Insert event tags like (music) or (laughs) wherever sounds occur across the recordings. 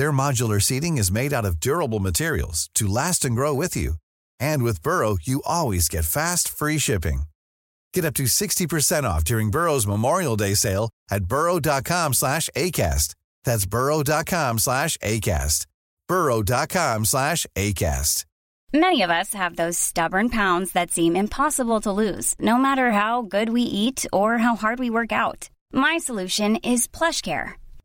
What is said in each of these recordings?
Their modular seating is made out of durable materials to last and grow with you. And with Burrow, you always get fast, free shipping. Get up to 60% off during Burrow's Memorial Day sale at burrow.com slash ACAST. That's burrow.com slash ACAST. burrow.com slash ACAST. Many of us have those stubborn pounds that seem impossible to lose, no matter how good we eat or how hard we work out. My solution is PlushCare.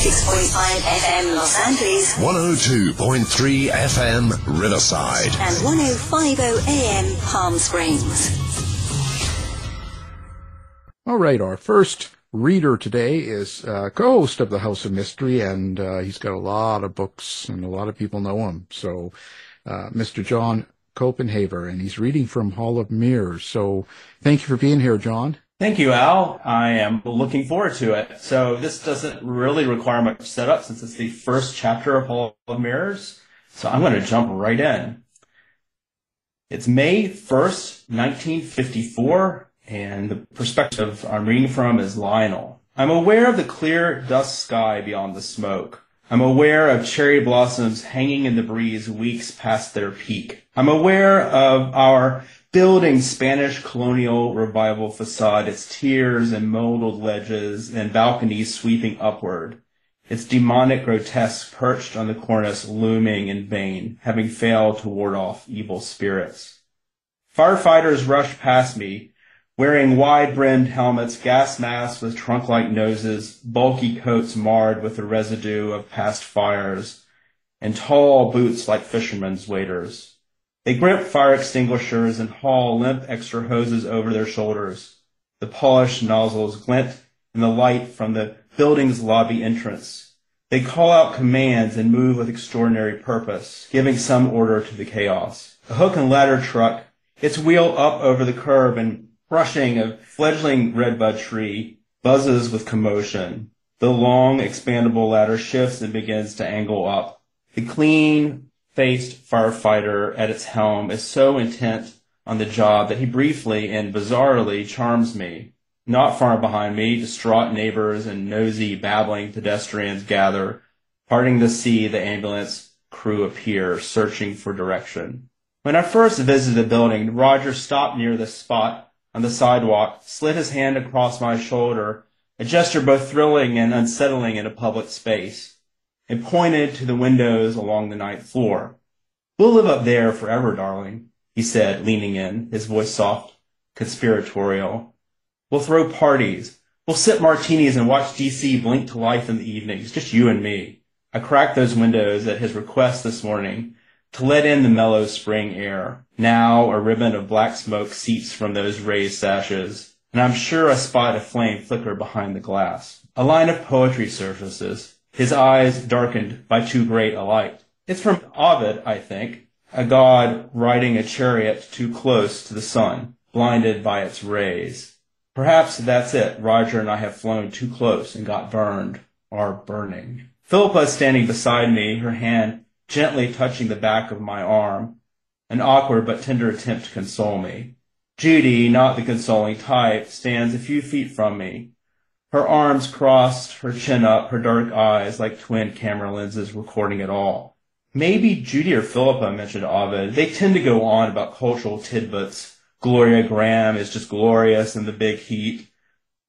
6.5 FM Los Angeles, 102.3 FM Riverside, and 105.0 AM Palm Springs. All right, our first reader today is uh, co-host of the House of Mystery, and uh, he's got a lot of books, and a lot of people know him. So, uh, Mr. John Copenhaver, and he's reading from Hall of Mirrors. So, thank you for being here, John. Thank you, Al. I am looking forward to it. So this doesn't really require much setup since it's the first chapter of Hall of Mirrors. So I'm going to jump right in. It's May 1st, 1954, and the perspective I'm reading from is Lionel. I'm aware of the clear dusk sky beyond the smoke. I'm aware of cherry blossoms hanging in the breeze weeks past their peak. I'm aware of our building Spanish colonial revival facade, its tiers and molded ledges and balconies sweeping upward, its demonic grotesque perched on the cornice looming in vain, having failed to ward off evil spirits. Firefighters rush past me, wearing wide-brimmed helmets, gas masks with trunk-like noses, bulky coats marred with the residue of past fires, and tall boots like fishermen's waders. They grip fire extinguishers and haul limp extra hoses over their shoulders. The polished nozzles glint in the light from the building's lobby entrance. They call out commands and move with extraordinary purpose, giving some order to the chaos. A hook and ladder truck, its wheel up over the curb and crushing a fledgling redbud tree, buzzes with commotion. The long, expandable ladder shifts and begins to angle up. The clean, faced firefighter at its helm is so intent on the job that he briefly and bizarrely charms me. Not far behind me, distraught neighbors and nosy, babbling pedestrians gather, parting the sea, the ambulance crew appear, searching for direction. When I first visited the building, Roger stopped near the spot on the sidewalk, slid his hand across my shoulder, a gesture both thrilling and unsettling in a public space and pointed to the windows along the ninth floor. We'll live up there forever, darling, he said, leaning in, his voice soft, conspiratorial. We'll throw parties. We'll sip martinis and watch DC blink to life in the evenings, just you and me. I cracked those windows at his request this morning to let in the mellow spring air. Now a ribbon of black smoke seeps from those raised sashes, and I'm sure I spot a flame flicker behind the glass. A line of poetry surfaces, his eyes darkened by too great a light. It's from Ovid, I think, a god riding a chariot too close to the sun, blinded by its rays. Perhaps that's it. Roger and I have flown too close and got burned, are burning. Philippa is standing beside me, her hand gently touching the back of my arm, an awkward but tender attempt to console me. Judy, not the consoling type, stands a few feet from me, her arms crossed, her chin up, her dark eyes like twin camera lenses recording it all. Maybe Judy or Philippa mentioned Ovid. They tend to go on about cultural tidbits. Gloria Grahame is just glorious in the big heat.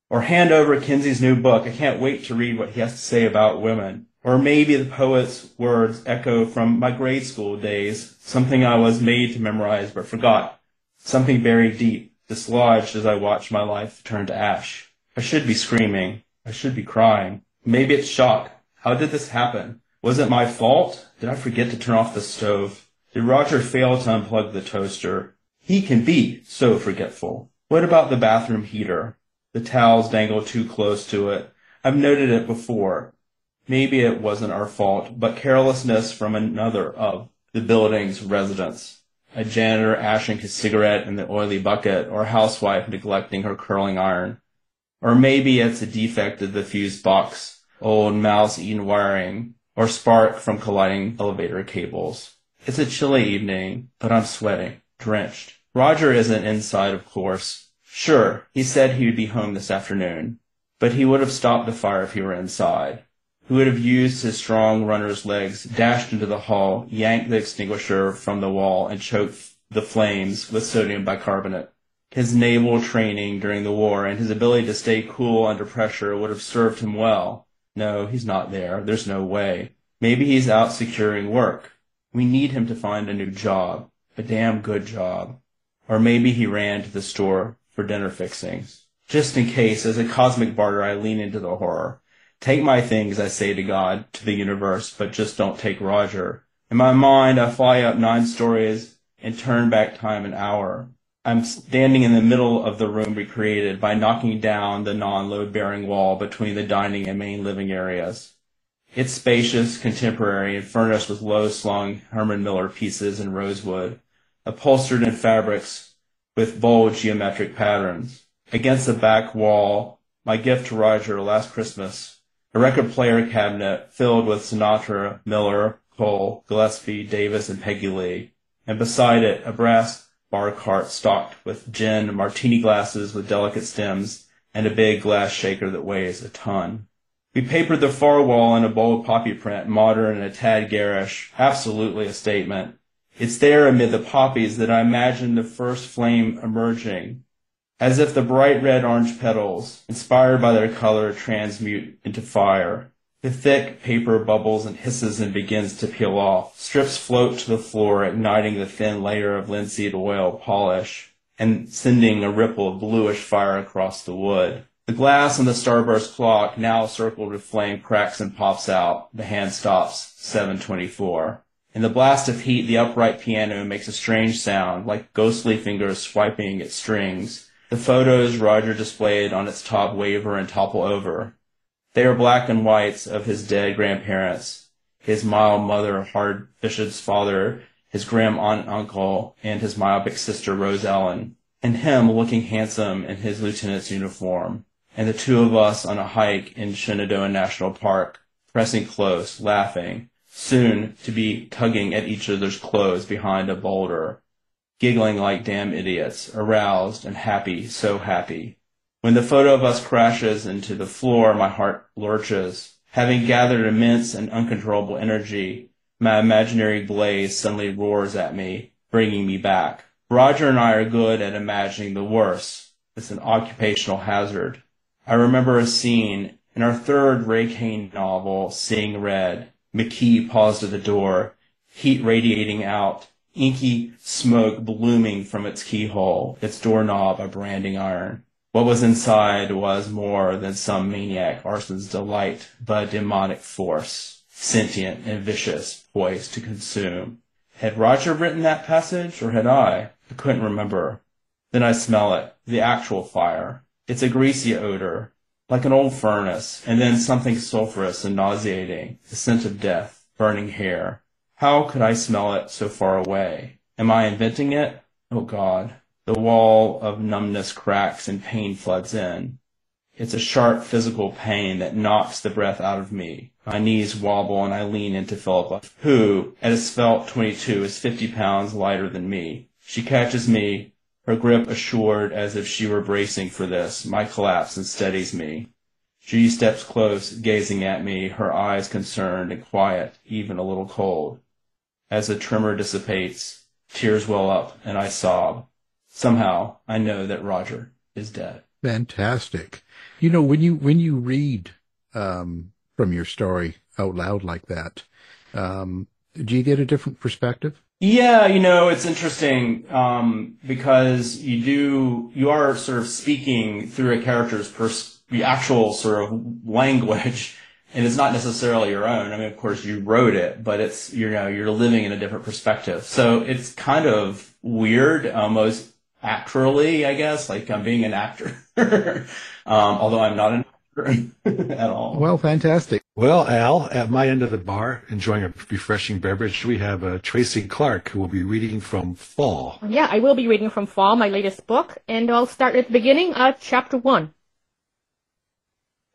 Or hand over Kinsey's new book. I can't wait to read what he has to say about women. Or maybe the poet's words echo from my grade school days, something I was made to memorize but forgot. Something buried deep, dislodged as I watched my life turn to ash. I should be screaming. I should be crying. Maybe it's shock. How did this happen? Was it my fault? Did I forget to turn off the stove? Did Roger fail to unplug the toaster? He can be so forgetful. What about the bathroom heater? The towels dangle too close to it. I've noted it before. Maybe it wasn't our fault, but carelessness from another of the building's residents. A janitor ashing his cigarette in the oily bucket, or a housewife neglecting her curling iron. Or maybe it's a defect of the fuse box, old mouse-eaten wiring, or spark from colliding elevator cables. It's a chilly evening, but I'm sweating, drenched. Roger isn't inside, of course. Sure, he said he would be home this afternoon, but he would have stopped the fire if he were inside. He would have used his strong runner's legs, dashed into the hall, yanked the extinguisher from the wall, and choked the flames with sodium bicarbonate. His naval training during the war and his ability to stay cool under pressure would have served him well. No, he's not there. There's no way. Maybe he's out securing work. We need him to find a new job. A damn good job. Or maybe he ran to the store for dinner fixings. Just in case, as a cosmic barter, I lean into the horror. Take my things, I say to God, to the universe, but just don't take Roger. In my mind, I fly up nine stories and turn back time an hour. I'm standing in the middle of the room recreated by knocking down the non-load bearing wall between the dining and main living areas. It's spacious, contemporary, and furnished with low-slung Herman Miller pieces in rosewood, upholstered in fabrics with bold geometric patterns. Against the back wall, my gift to Roger last Christmas, a record player cabinet filled with Sinatra, Miller, Cole, Gillespie, Davis, and Peggy Lee, and beside it a brass bar cart stocked with gin, martini glasses with delicate stems, and a big glass shaker that weighs a ton. We papered the far wall in a bold poppy print, modern and a tad garish, absolutely a statement. It's there amid the poppies that I imagine the first flame emerging, as if the bright red orange petals, inspired by their color, transmute into fire. The thick paper bubbles and hisses and begins to peel off. Strips float to the floor, igniting the thin layer of linseed oil polish and sending a ripple of bluish fire across the wood. The glass on the starburst clock, now circled with flame, cracks and pops out. The hand stops. 724. In the blast of heat, the upright piano makes a strange sound, like ghostly fingers swiping its strings. The photos Roger displayed on its top waver and topple over. They were black and whites of his dead grandparents, his mild mother, Hard Bishop's father, his grim aunt and uncle, and his myopic sister, Rose Ellen, and him looking handsome in his lieutenant's uniform, and the two of us on a hike in Shenandoah National Park, pressing close, laughing, soon to be tugging at each other's clothes behind a boulder, giggling like damn idiots, aroused and happy, so happy. When the photo of us crashes into the floor, my heart lurches. Having gathered immense and uncontrollable energy, my imaginary blaze suddenly roars at me, bringing me back. Roger and I are good at imagining the worst. It's an occupational hazard. I remember a scene in our third Ray Kane novel, Seeing Red. McKee paused at the door, heat radiating out, inky smoke blooming from its keyhole, its doorknob a branding iron. What was inside was more than some maniac arson's delight, but a demonic force, sentient and vicious, poised to consume. Had Roger written that passage, or had I? I couldn't remember. Then I smell it, the actual fire. It's a greasy odor, like an old furnace, and then something sulphurous and nauseating, the scent of death, burning hair. How could I smell it so far away? Am I inventing it? Oh God. The wall of numbness cracks and pain floods in. It's a sharp physical pain that knocks the breath out of me, My knees wobble and I lean into Philippa, who, at a svelte 22, is 50 pounds lighter than me. She catches me, her grip assured as if she were bracing for this, my collapse, and steadies me. She steps close, gazing at me, her eyes concerned and quiet, even a little cold. As the tremor dissipates, tears well up, and I sob. Somehow, I know that Roger is dead. Fantastic. You know, when you when you read um, from your story out loud like that, um, do you get a different perspective? Yeah, you know, it's interesting um, because you do you are sort of speaking through a character's pers- the actual sort of language, (laughs) and it's not necessarily your own. I mean, of course, you wrote it, but it's you know you're living in a different perspective, so it's kind of weird, almost actorally, I guess, like I'm being an actor, (laughs) um, although I'm not an actor (laughs) at all. Well, fantastic. Well, Al, at my end of the bar, enjoying a refreshing beverage, we have uh, Tracy Clark, who will be reading from Fall. Yeah, I will be reading from Fall, my latest book, and I'll start at the beginning, uh, chapter one.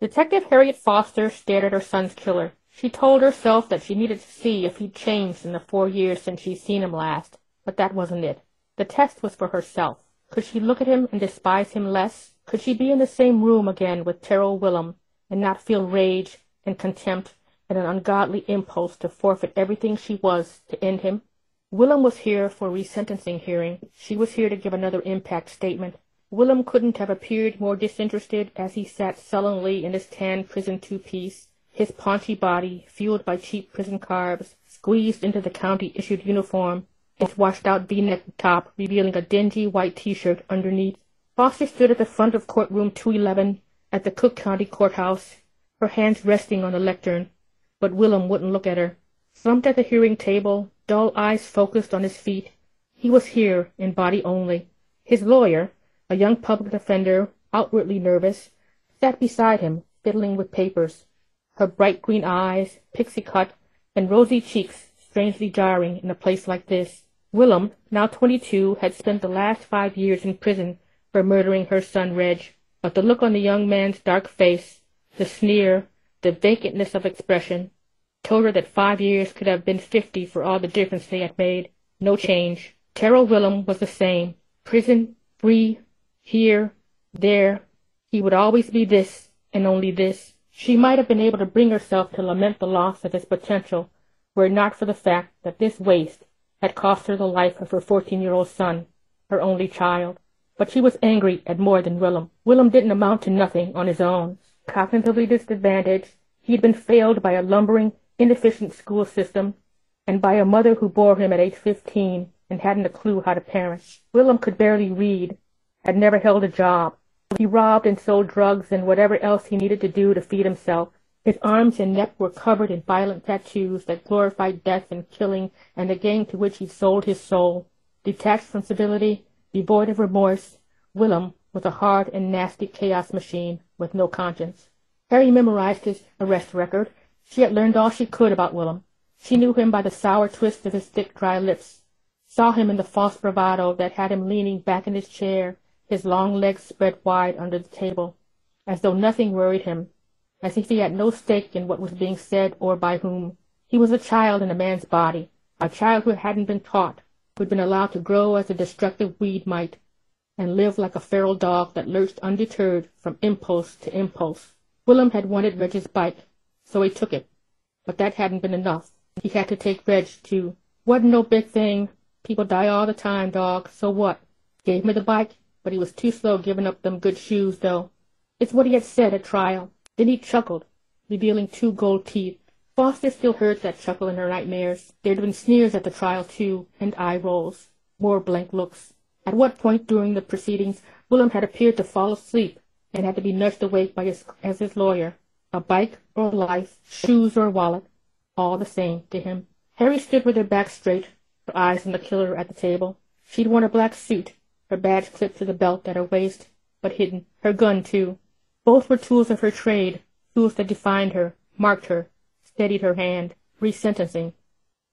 Detective Harriet Foster stared at her son's killer. She told herself that she needed to see if he'd changed in the four years since she'd seen him last, but that wasn't it. The test was for herself. Could she look at him and despise him less? Could she be in the same room again with Terrell Willem and not feel rage and contempt and an ungodly impulse to forfeit everything she was to end him? Willem was here for a resentencing hearing. She was here to give another impact statement. Willem couldn't have appeared more disinterested as he sat sullenly in his tan prison two-piece, his paunchy body, fueled by cheap prison carbs, squeezed into the county-issued uniform, its washed-out V-neck top revealing a dingy white T-shirt underneath. Foster stood at the front of courtroom 211 at the Cook County Courthouse, her hands resting on the lectern, but Willem wouldn't look at her. Slumped at the hearing table, dull eyes focused on his feet, he was here in body only. His lawyer, a young public defender, outwardly nervous, sat beside him, fiddling with papers, her bright green eyes, pixie cut, and rosy cheeks strangely jarring in a place like this. Willem, now twenty-two, had spent the last five years in prison for murdering her son Reg, but the look on the young man's dark face, the sneer, the vacantness of expression, told her that five years could have been fifty for all the difference they had made. No change. Terrell Willem was the same. Prison, free, here, there. He would always be this, and only this. She might have been able to bring herself to lament the loss of his potential, were it not for the fact that this waste had cost her the life of her fourteen-year-old son, her only child. But she was angry at more than Willem. Willem didn't amount to nothing on his own. Cognitively disadvantaged, he had been failed by a lumbering, inefficient school system, and by a mother who bore him at age fifteen and hadn't a clue how to parent. Willem could barely read, had never held a job. He robbed and sold drugs and whatever else he needed to do to feed himself. His arms and neck were covered in violent tattoos that glorified death and killing and the gang to which he sold his soul. Detached from civility, devoid of remorse, Willem was a hard and nasty chaos machine with no conscience. Harry memorized his arrest record. She had learned all she could about Willem. She knew him by the sour twist of his thick, dry lips, saw him in the false bravado that had him leaning back in his chair his long legs spread wide under the table, as though nothing worried him, as if he had no stake in what was being said or by whom. He was a child in a man's body, a child who hadn't been taught, who had been allowed to grow as a destructive weed might, and live like a feral dog that lurched undeterred from impulse to impulse. Willem had wanted Reg's bike, so he took it. But that hadn't been enough. He had to take Reg, too. Wasn't no big thing. People die all the time, dog. So what? Gave me the bike, but he was too slow giving up them good shoes, though. It's what he had said at trial. Then he chuckled, revealing two gold teeth. Foster still heard that chuckle in her nightmares. There'd been sneers at the trial, too, and eye rolls. More blank looks. At what point during the proceedings Willem had appeared to fall asleep and had to be nursed awake by his, as his lawyer. A bike or a life, shoes or wallet, all the same to him. Harry stood with her back straight, her eyes on the killer at the table. She'd worn a black suit, her badge clipped to the belt at her waist, but hidden. Her gun, too. Both were tools of her trade, tools that defined her, marked her, steadied her hand. Resentencing.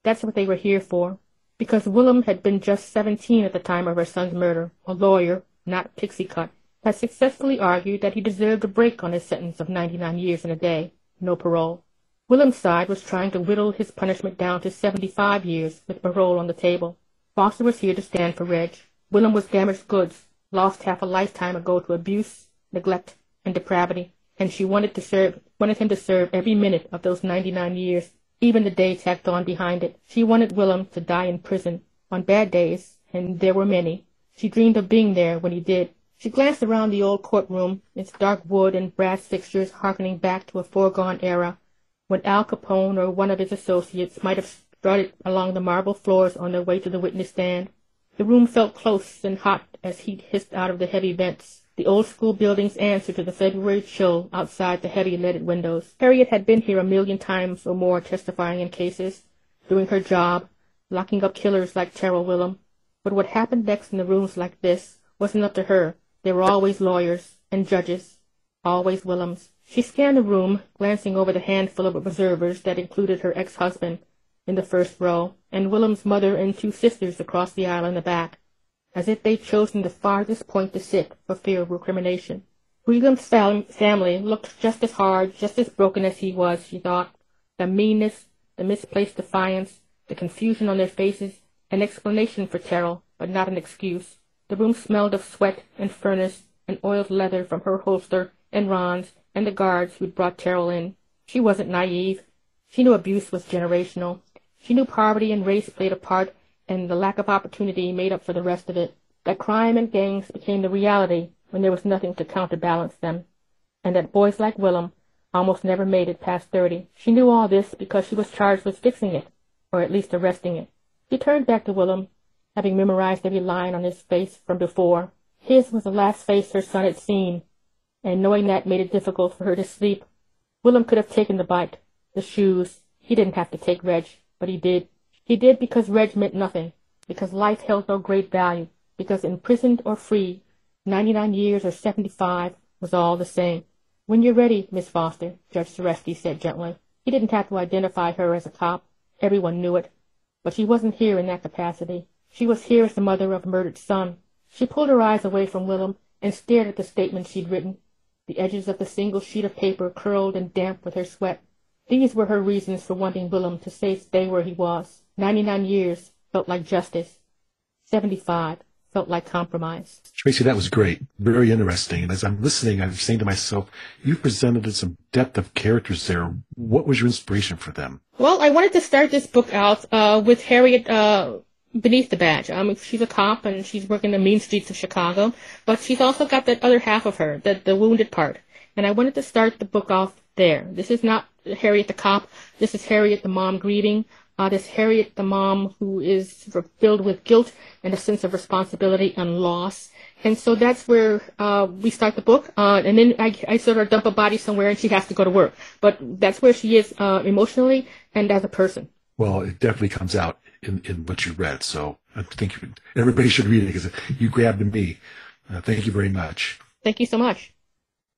That's what they were here for. Because Willem had been just seventeen at the time of her son's murder, a lawyer, not pixie cut, had successfully argued that he deserved a break on his sentence of ninety-nine years and a day, no parole. Willem's side was trying to whittle his punishment down to seventy-five years with parole on the table. Foster was here to stand for Reg. Willem was damaged goods, lost half a lifetime ago to abuse, neglect, and depravity, and she wanted to serve, wanted him to serve every minute of those ninety-nine years, even the day tacked on behind it. She wanted Willem to die in prison on bad days, and there were many. She dreamed of being there when he did. She glanced around the old courtroom, its dark wood and brass fixtures harkening back to a foregone era, when Al Capone or one of his associates might have strutted along the marble floors on their way to the witness stand. The room felt close and hot as heat hissed out of the heavy vents. The old school buildings answered to the February chill outside the heavy leaded windows. Harriet had been here a million times or more testifying in cases, doing her job, locking up killers like Terrell Willem. But what happened next in the rooms like this wasn't up to her. There were always lawyers and judges, always Willems. She scanned the room, glancing over the handful of observers that included her ex-husband in the first row, and Willem's mother and two sisters across the aisle in the back, as if they'd chosen the farthest point to sit for fear of recrimination. Willem's family looked just as hard, just as broken as he was, she thought. The meanness, the misplaced defiance, the confusion on their faces, an explanation for Terrell, but not an excuse. The room smelled of sweat and furnace and oiled leather from her holster and Ron's and the guards who'd brought Terrell in. She wasn't naive. She knew abuse was generational. She knew poverty and race played a part, and the lack of opportunity made up for the rest of it. That crime and gangs became the reality when there was nothing to counterbalance them, and that boys like Willem almost never made it past thirty. She knew all this because she was charged with fixing it, or at least arresting it. She turned back to Willem, having memorized every line on his face from before. His was the last face her son had seen, and knowing that made it difficult for her to sleep. Willem could have taken the bike, the shoes. He didn't have to take Reg, but he did. He did because Reg meant nothing, because life held no great value, because imprisoned or free, ninety-nine years or seventy-five was all the same. When you're ready, Miss Foster, Judge Zareski said gently. He didn't have to identify her as a cop. Everyone knew it. But she wasn't here in that capacity. She was here as the mother of a murdered son. She pulled her eyes away from Willem and stared at the statement she'd written. The edges of the single sheet of paper curled and damp with her sweat. These were her reasons for wanting Willem to stay where he was. Ninety-nine years felt like justice. Seventy-five felt like compromise. Tracy, that was great. Very interesting. And as I'm listening, I'm saying to myself, you presented some depth of characters there. What was your inspiration for them? Well, I wanted to start this book out uh, with Harriet uh, beneath the badge. Um, she's a cop and she's working the mean streets of Chicago, but she's also got that other half of her, the, the wounded part. And I wanted to start the book off there. This is not Harriet the cop. This is Harriet the mom grieving. Uh, this Harriet the mom who is filled with guilt and a sense of responsibility and loss. And so that's where uh, we start the book. Uh, and then I, I sort of dump a body somewhere and she has to go to work. But that's where she is uh, emotionally and as a person. Well, it definitely comes out in, in what you read. So I think everybody should read it because you grabbed me. Uh, thank you very much. Thank you so much.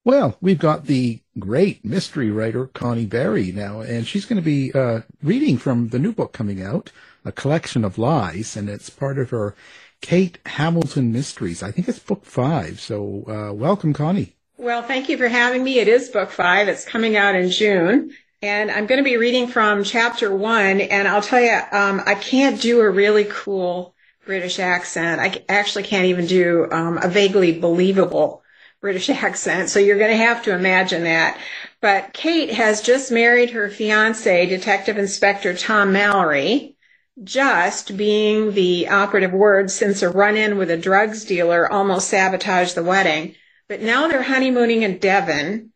Well, we've got the great mystery writer Connie Berry now, and she's going to be uh, reading from the new book coming out, A Collection of Lies, and it's part of her Kate Hamilton Mysteries. I think it's book five. So uh, welcome, Connie. Well, thank you for having me. It is book five. It's coming out in June. And I'm going to be reading from chapter one. And I'll tell you, um, I can't do a really cool British accent. I actually can't even do um, a vaguely believable British (laughs) accent. So you're going to have to imagine that. But Kate has just married her fiance, Detective Inspector Tom Mallory. Just being the operative word since a run in with a drugs dealer almost sabotaged the wedding. But now they're honeymooning in Devon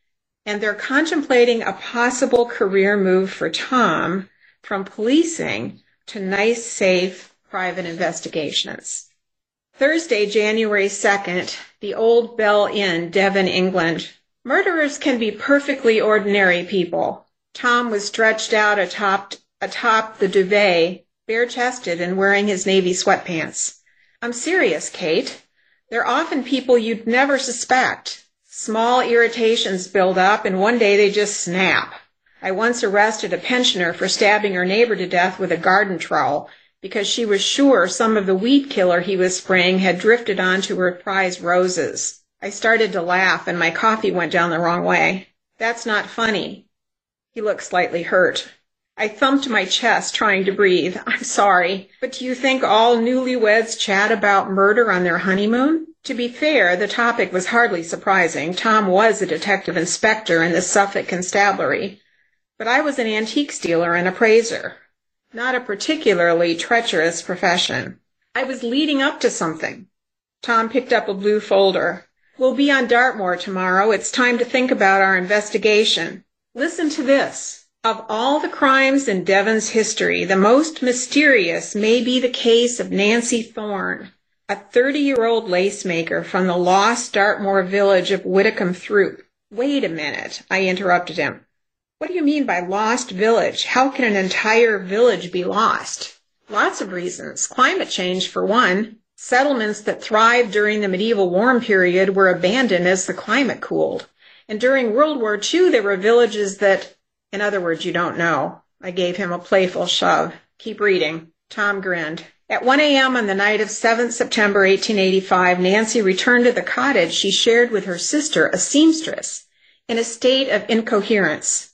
and they're contemplating a possible career move for Tom from policing to nice, safe private investigations. Thursday, January 2nd, the Old Bell Inn, Devon, England. Murderers can be perfectly ordinary people. Tom was stretched out atop, atop the duvet, bare-chested and wearing his navy sweatpants. I'm serious, Kate. They're often people you'd never suspect. Small irritations build up and one day they just snap. I once arrested a pensioner for stabbing her neighbor to death with a garden trowel because she was sure some of the weed killer he was spraying had drifted onto her prized roses. I started to laugh and my coffee went down the wrong way. That's not funny. He looked slightly hurt. I thumped my chest, trying to breathe. (laughs) I'm sorry, but do you think all newlyweds chat about murder on their honeymoon? To be fair, the topic was hardly surprising. Tom was a detective inspector in the Suffolk Constabulary, but I was an antiques dealer and appraiser. Not a particularly treacherous profession. I was leading up to something. Tom picked up a blue folder. We'll be on Dartmoor tomorrow. It's time to think about our investigation. Listen to this. Of all the crimes in Devon's history, the most mysterious may be the case of Nancy Thorne, a 30-year-old lace maker from the lost Dartmoor village of Whitcomb Throop. Wait a minute, I interrupted him. What do you mean by lost village? How can an entire village be lost? Lots of reasons. Climate change, for one. Settlements that thrived during the medieval warm period were abandoned as the climate cooled. And during World War II, there were villages that in other words, you don't know. I gave him a playful shove. Keep reading. Tom grinned. At 1 a.m. on the night of 7th September 1885, Nancy returned to the cottage she shared with her sister, a seamstress, in a state of incoherence.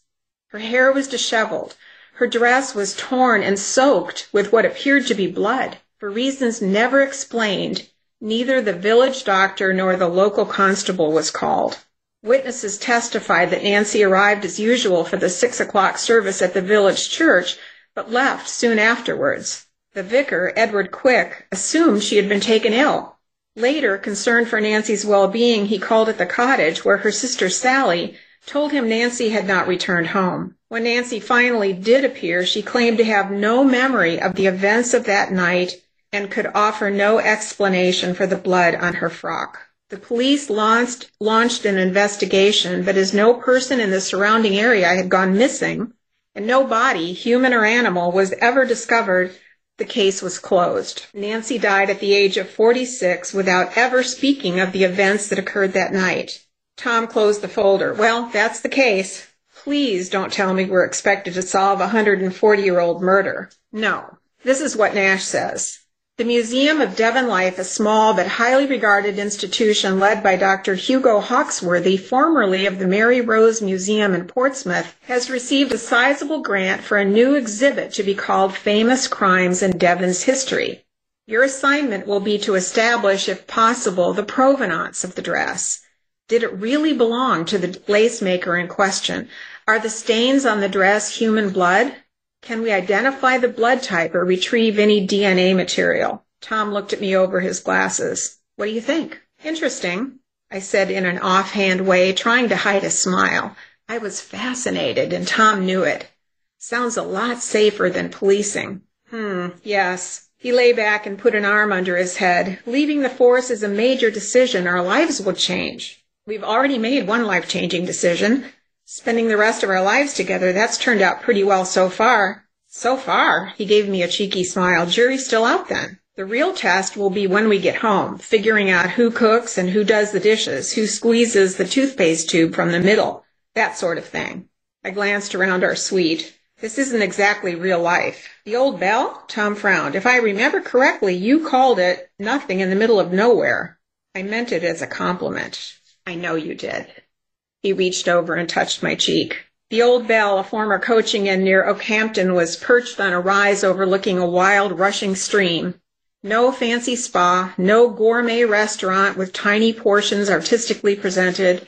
Her hair was disheveled. Her dress was torn and soaked with what appeared to be blood. For reasons never explained, neither the village doctor nor the local constable was called. Witnesses testified that Nancy arrived as usual for the six o'clock service at the village church, but left soon afterwards. The vicar, Edward Quick, assumed she had been taken ill. Later, concerned for Nancy's well-being, he called at the cottage where her sister Sally told him Nancy had not returned home. When Nancy finally did appear, she claimed to have no memory of the events of that night and could offer no explanation for the blood on her frock. The police launched, launched an investigation, but as no person in the surrounding area had gone missing and no body, human or animal, was ever discovered, the case was closed. Nancy died at the age of 46 without ever speaking of the events that occurred that night. Tom closed the folder. Well, that's the case. Please don't tell me we're expected to solve a 140 year old murder. No. This is what Nash says. The Museum of Devon Life, a small but highly regarded institution led by Dr. Hugo Hawksworthy, formerly of the Mary Rose Museum in Portsmouth, has received a sizable grant for a new exhibit to be called Famous Crimes in Devon's History. Your assignment will be to establish, if possible, the provenance of the dress. Did it really belong to the lace maker in question? Are the stains on the dress human blood? Can we identify the blood type or retrieve any DNA material? Tom looked at me over his glasses. What do you think? Interesting, I said in an offhand way, trying to hide a smile. I was fascinated, and Tom knew it. Sounds a lot safer than policing. Hmm, yes. He lay back and put an arm under his head. Leaving the force is a major decision. Our lives will change. We've already made one life changing decision spending the rest of our lives together. That's turned out pretty well so far. So far, he gave me a cheeky smile. Jury's still out then. The real test will be when we get home, figuring out who cooks and who does the dishes, who squeezes the toothpaste tube from the middle, that sort of thing. I glanced around our suite. This isn't exactly real life. The old bell? Tom frowned. If I remember correctly, you called it nothing in the middle of nowhere. I meant it as a compliment. I know you did. He reached over and touched my cheek. The old bell, a former coaching inn near Okehampton, was perched on a rise overlooking a wild, rushing stream. No fancy spa, no gourmet restaurant with tiny portions artistically presented,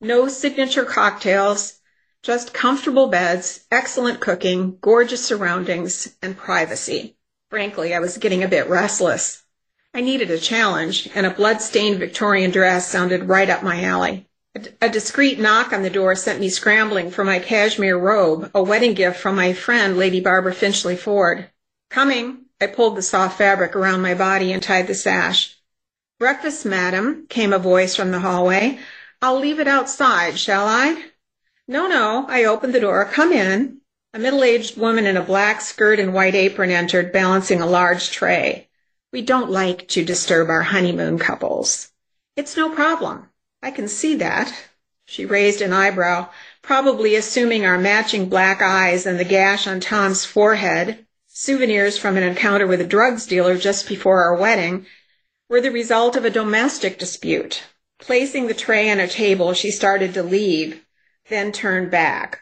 no signature cocktails, just comfortable beds, excellent cooking, gorgeous surroundings, and privacy. Frankly, I was getting a bit restless. I needed a challenge, and a blood-stained Victorian dress sounded right up my alley. A discreet knock on the door sent me scrambling for my cashmere robe, a wedding gift from my friend, Lady Barbara Finchley Ford. Coming. I pulled the soft fabric around my body and tied the sash. Breakfast, madam, came a voice from the hallway. I'll leave it outside, shall I? No, no. I opened the door. Come in. A middle-aged woman in a black skirt and white apron entered, balancing a large tray. We don't like to disturb our honeymoon couples. It's no problem. I can see that. She raised an eyebrow, probably assuming our matching black eyes and the gash on Tom's forehead, souvenirs from an encounter with a drugs dealer just before our wedding, were the result of a domestic dispute. Placing the tray on a table, she started to leave, then turned back.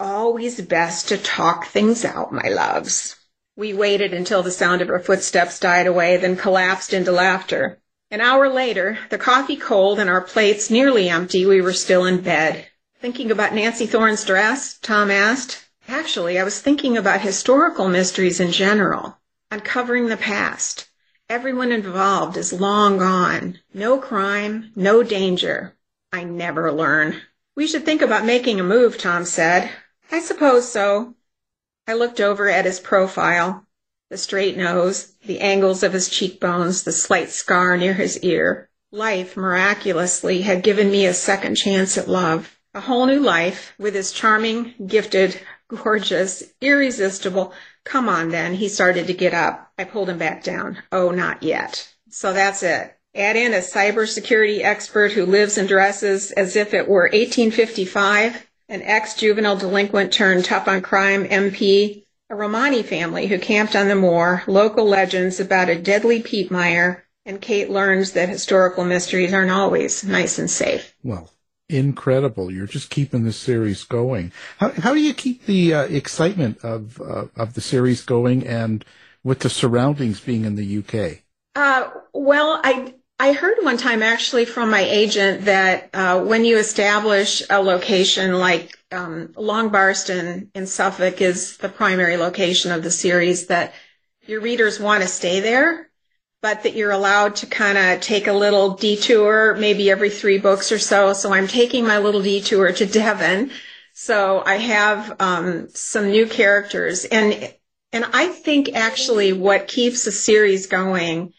Always best to talk things out, my loves. We waited until the sound of her footsteps died away, then collapsed into laughter. An hour later, the coffee cold and our plates nearly empty, we were still in bed. Thinking about Nancy Thorne's dress? Tom asked. Actually, I was thinking about historical mysteries in general, uncovering the past. Everyone involved is long gone. No crime, no danger. I never learn. We should think about making a move, Tom said. I suppose so. I looked over at his profile, the straight nose, the angles of his cheekbones, the slight scar near his ear. Life, miraculously, had given me a second chance at love. A whole new life, with his charming, gifted, gorgeous, irresistible. Come on then. He started to get up. I pulled him back down. Oh, not yet. So that's it. Add in a cybersecurity expert who lives and dresses as if it were 1855, an ex-juvenile delinquent turned tough on crime MP, a Romani family who camped on the moor, local legends about a deadly peat mire, and Kate learns that historical mysteries aren't always nice and safe. Well, incredible. You're just keeping the series going. How, how do you keep the uh, excitement of, uh, of the series going and with the surroundings being in the UK? Uh, well, I, I heard one time actually from my agent that uh, when you establish a location like um, Long Barston in Suffolk is the primary location of the series, that your readers want to stay there, but that you're allowed to kind of take a little detour, maybe every three books or so. So I'm taking my little detour to Devon. So I have um, some new characters, and and I think actually what keeps the series going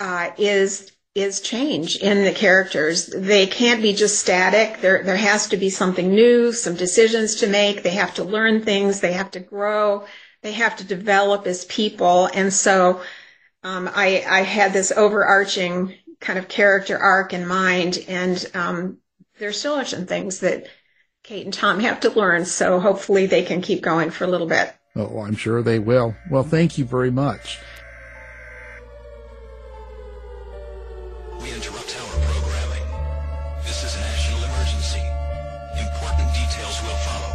uh, is is change in the characters. They can't be just static. There there has to be something new, some decisions to make. They have to learn things. They have to grow. They have to develop as people. And so um, I I had this overarching kind of character arc in mind, and um, there still some things that Kate and Tom have to learn. So hopefully they can keep going for a little bit. Oh, I'm sure they will. Well, thank you very much. We interrupt our programming. This is a national emergency. Important details will follow.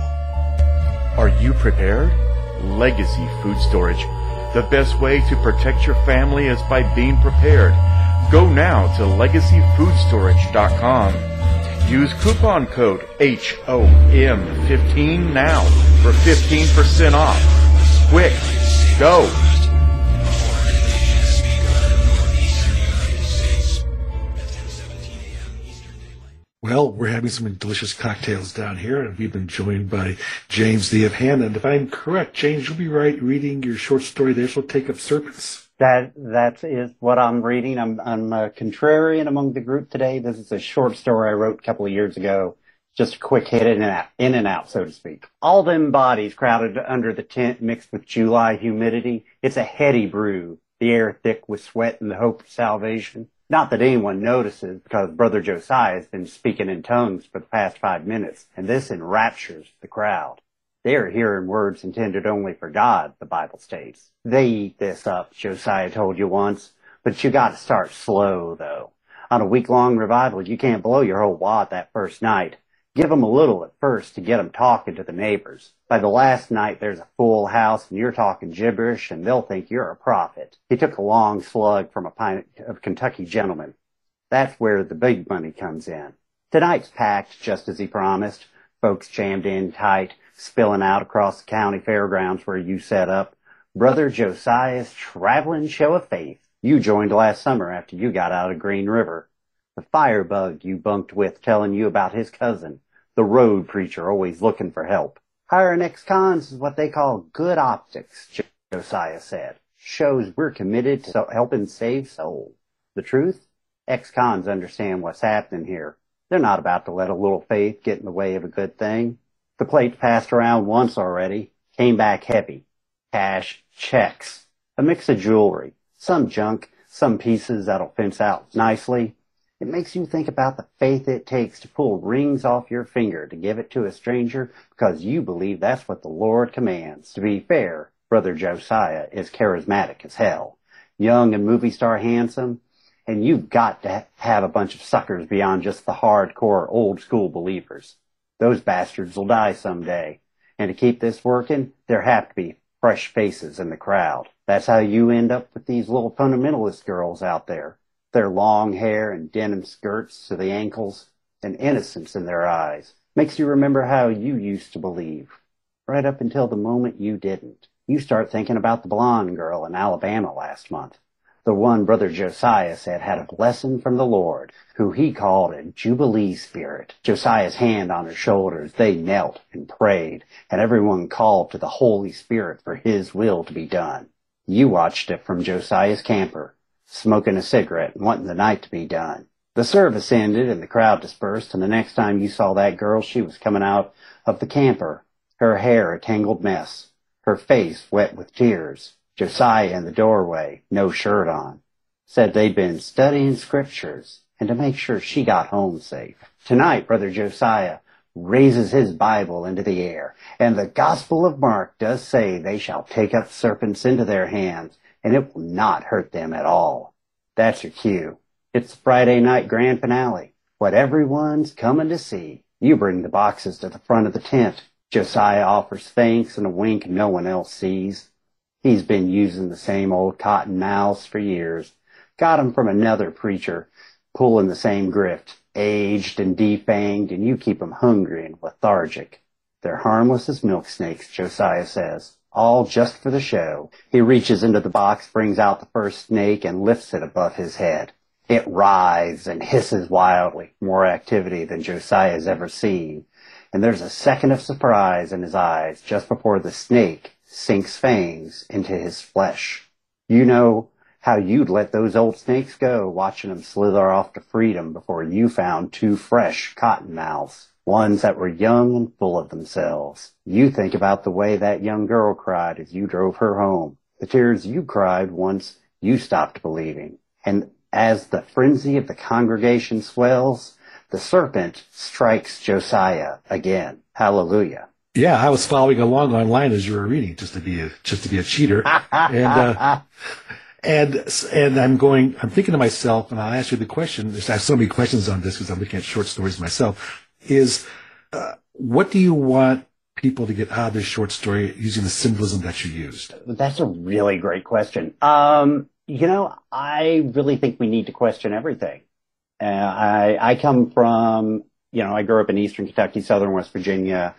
Are you prepared? Legacy Food Storage. The best way to protect your family is by being prepared. Go now to legacyfoodstorage.com. Use coupon code HOM15 now for 15% off. Quick, go! Having some delicious cocktails down here, and we've been joined by James D.F. Hannah. And if I'm correct, James, you'll be right reading your short story, This Will Take Up Serpents. That that is what I'm reading. I'm I'm a contrarian among the group today. This is a short story I wrote a couple of years ago. Just a quick hit in and out, in and out, so to speak. All them bodies crowded under the tent mixed with July humidity. It's a heady brew. The air thick with sweat and the hope of salvation. Not that anyone notices because Brother Josiah has been speaking in tongues for the past five minutes, and this enraptures the crowd. They are hearing words intended only for God, the Bible states. They eat this up, Josiah told you once, but you gotta start slow, though. On a week-long revival, you can't blow your whole wad that first night. Give 'em a little at first to get 'em talking to the neighbors. By the last night, there's a full house and you're talking gibberish and they'll think you're a prophet. He took a long slug from a pint of Kentucky gentleman. That's where the big money comes in. Tonight's packed just as he promised. Folks jammed in tight, spilling out across the county fairgrounds where you set up. Brother Josiah's traveling show of faith. You joined last summer after you got out of Green River. The firebug you bunked with telling you about his cousin the road preacher always looking for help. Hiring ex-cons is what they call good optics, Josiah said. Shows we're committed to helping save souls. The truth? Ex-cons understand what's happening here. They're not about to let a little faith get in the way of a good thing. The plate passed around once already, came back heavy. Cash, checks, a mix of jewelry, some junk, some pieces that'll fence out nicely, it makes you think about the faith it takes to pull rings off your finger to give it to a stranger because you believe that's what the Lord commands. To be fair, Brother Josiah is charismatic as hell. Young and movie star handsome, and you've got to have a bunch of suckers beyond just the hardcore old school believers. Those bastards will die someday. And to keep this working, there have to be fresh faces in the crowd. That's how you end up with these little fundamentalist girls out there. Their long hair and denim skirts to the ankles and innocence in their eyes makes you remember how you used to believe. Right up until the moment you didn't. You start thinking about the blonde girl in Alabama last month. The one Brother Josiah said had a blessing from the Lord, who he called a Jubilee spirit. Josiah's hand on her shoulders, they knelt and prayed, and everyone called to the Holy Spirit for his will to be done. You watched it from Josiah's camper, smoking a cigarette and wanting the night to be done. The service ended and the crowd dispersed, and the next time you saw that girl, she was coming out of the camper, her hair a tangled mess, her face wet with tears. Josiah in the doorway, no shirt on, said they'd been studying scriptures and to make sure she got home safe. Tonight, Brother Josiah raises his Bible into the air, and the Gospel of Mark does say they shall take up serpents into their hands, and it will not hurt them at all. That's your cue. It's the Friday night grand finale. What everyone's coming to see. You bring the boxes to the front of the tent. Josiah offers thanks and a wink no one else sees. He's been using the same old cotton mouths for years. Got 'em from another preacher, pulling the same grift, aged and defanged, and you keep 'em hungry and lethargic. They're harmless as milk snakes, Josiah says. All just for the show. He reaches into the box, brings out the first snake, and lifts it above his head. It writhes and hisses wildly, more activity than Josiah has ever seen. And there's a second of surprise in his eyes just before the snake sinks fangs into his flesh. You know how you'd let those old snakes go, watching them slither off to freedom before you found two fresh cottonmouths, ones that were young and full of themselves. You think about the way that young girl cried as you drove her home, the tears you cried once you stopped believing. And as the frenzy of the congregation swells, the serpent strikes Josiah again. Hallelujah. Yeah, I was following along online as you were reading, just to be a just to be a cheater, (laughs) and uh, and and I'm going. I'm thinking to myself, and I'll ask you the question. There's, I have so many questions on this because I'm looking at short stories myself. Is uh, what do you want people to get out of this short story using the symbolism that you used? That's a really great question. Um, you know, I really think we need to question everything. Uh, I I come from you know I grew up in Eastern Kentucky, Southern West Virginia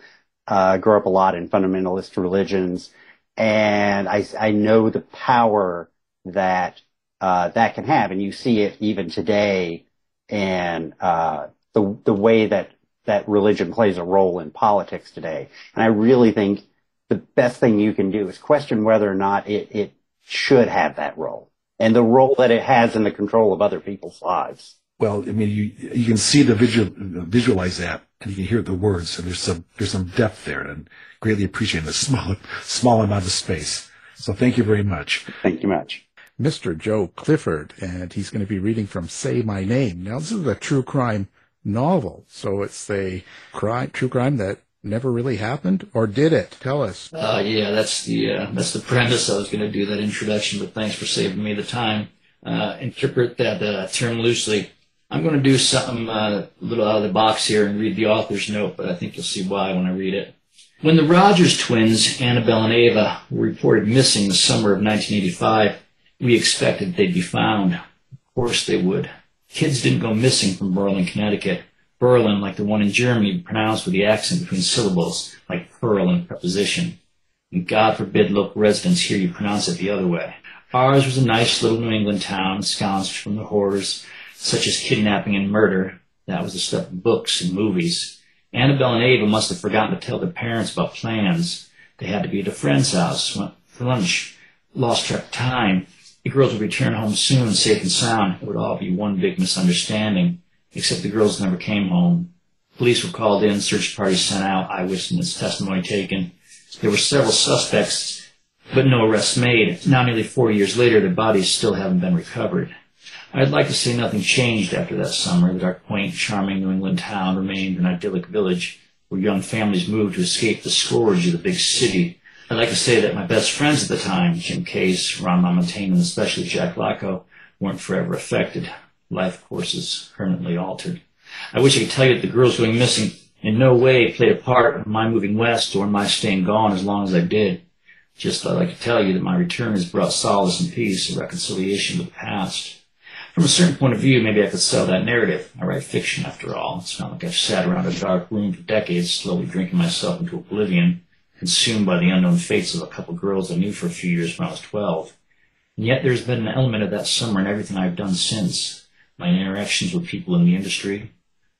uh, grew up a lot in fundamentalist religions, and I, I know the power that uh, that can have, and you see it even today, and uh, the the way that that religion plays a role in politics today. And I really think the best thing you can do is question whether or not it, it should have that role and the role that it has in the control of other people's lives. Well, I mean, you you can see the visual visualize that, and you can hear the words, and there's some there's some depth there, and greatly appreciate the small small amount of space. So thank you very much. Thank you much. Mr. Joe Clifford, and he's going to be reading from Say My Name. Now, this is a true crime novel, so it's a crime, true crime that never really happened, or did it? Tell us. Uh, yeah, that's the uh, that's the premise. I was going to do that introduction, but thanks for saving me the time. Uh, interpret that uh, term loosely. I'm going to do something uh, a little out of the box here and read the author's note, but I think you'll see why when I read it. When the Rogers twins, Annabelle and Ava, were reported missing the summer of 1985, we expected they'd be found. Of course they would. Kids didn't go missing from Berlin, Connecticut. Berlin, like the one in Germany, pronounced with the accent between syllables, like pearl and preposition. And God forbid local residents hear you pronounce it the other way. Ours was a nice little New England town, ensconced from the horrors such as kidnapping and murder. That was the stuff of books and movies. Annabelle and Ava must have forgotten to tell their parents about plans. They had to be at a friend's house, went for lunch, lost track of time. The girls would return home soon, safe and sound. It would all be one big misunderstanding, except the girls never came home. Police were called in, search parties sent out, eyewitness testimony taken. There were several suspects, but no arrests made. Now, nearly four years later, their bodies still haven't been recovered. I'd like to say nothing changed after that summer, that our quaint, charming New England town remained an idyllic village where young families moved to escape the scourge of the big city. I'd like to say that my best friends at the time, Jim Case, Ron Lamontagne, and especially Jack Lacko, weren't forever affected. Life courses permanently altered. I wish I could tell you that the girls going missing in no way played a part in my moving west or in my staying gone as long as I did. Just thought I could tell you that my return has brought solace and peace and reconciliation with the past. From a certain point of view, maybe I could sell that narrative. I write fiction, after all. It's not like I've sat around a dark room for decades, slowly drinking myself into oblivion, consumed by the unknown fates of a couple of girls I knew for a few years when I was 12. And yet there's been an element of that summer in everything I've done since. My interactions with people in the industry,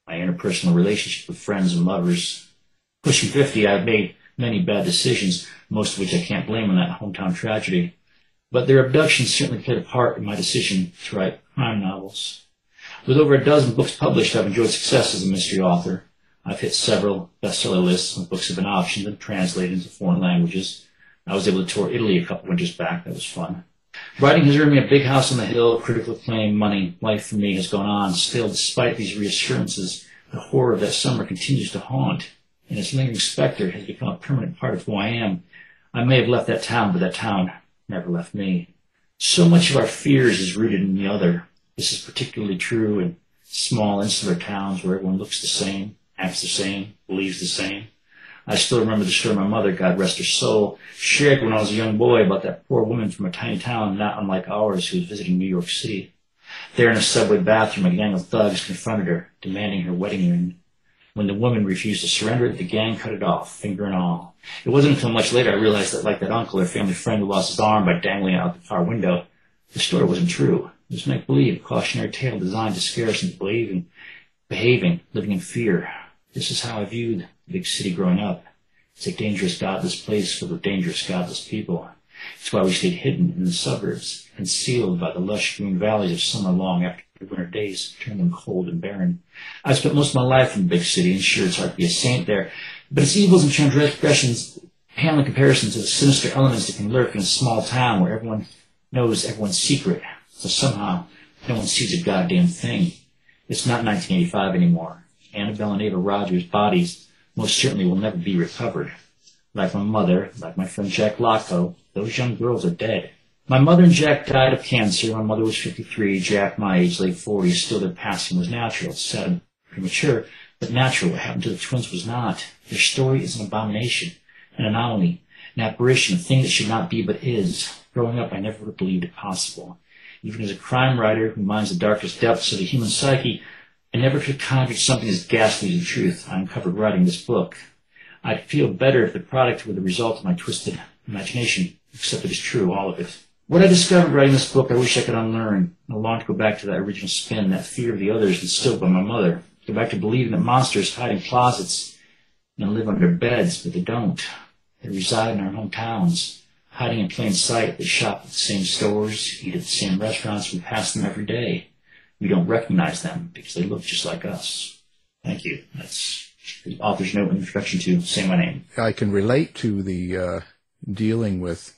my interpersonal relationship with friends and lovers. Pushing 50, I've made many bad decisions, most of which I can't blame on that hometown tragedy. But their abductions certainly played a part in my decision to write crime novels. With over a dozen books published, I've enjoyed success as a mystery author. I've hit several bestseller lists, and books have been optioned and translated into foreign languages. I was able to tour Italy a couple winters back. That was fun. Writing has earned me a big house on the hill, critical acclaim, money. Life for me has gone on. Still, despite these reassurances, the horror of that summer continues to haunt, and its lingering specter has become a permanent part of who I am. I may have left that town, but that town never left me. So much of our fears is rooted in the other. This is particularly true in small insular towns where everyone looks the same, acts the same, believes the same. I still remember the story my mother, God rest her soul, shared when I was a young boy about that poor woman from a tiny town not unlike ours who was visiting New York City. There in a subway bathroom, a gang of thugs confronted her, demanding her wedding ring. When the woman refused to surrender, it, the gang cut it off, finger and all. It wasn't until much later I realized that, like that uncle or family friend who lost his arm by dangling out the car window, the story wasn't true. It was make-believe, a cautionary tale designed to scare us into believing, behaving, living in fear. This is how I viewed the big city growing up. It's a dangerous, godless place filled with dangerous, godless people. It's why we stayed hidden in the suburbs, concealed by the lush green valleys of summer long after the winter days turned them cold and barren. I spent most of my life in the big city, and sure, it's hard to be a saint there, but its evils and transgressions pale in comparison to the sinister elements that can lurk in a small town where everyone knows everyone's secret, so somehow no one sees a goddamn thing. It's not 1985 anymore. Annabelle and Ava Rogers' bodies most certainly will never be recovered. Like my mother, like my friend Jack Locko, those young girls are dead. My mother and Jack died of cancer. My mother was 53, Jack my age, late 40s. Still their passing was natural, sad and premature, but natural. What happened to the twins was not. Their story is an abomination, an anomaly, an apparition, a thing that should not be but is. Growing up, I never believed it possible. Even as a crime writer who mines the darkest depths of the human psyche, I never could conjure something as ghastly as the truth I uncovered writing this book. I'd feel better if the product were the result of my twisted imagination, except it is true, all of it. What I discovered writing this book, I wish I could unlearn. I long to go back to that original spin, that fear of the others instilled by my mother. Go back to believing that monsters hide in closets and live under beds, but they don't. They reside in our hometowns, hiding in plain sight. They shop at the same stores, eat at the same restaurants. We pass them every day. We don't recognize them because they look just like us. Thank you. That's the author's note in introduction to Say My Name. I can relate to the uh, dealing with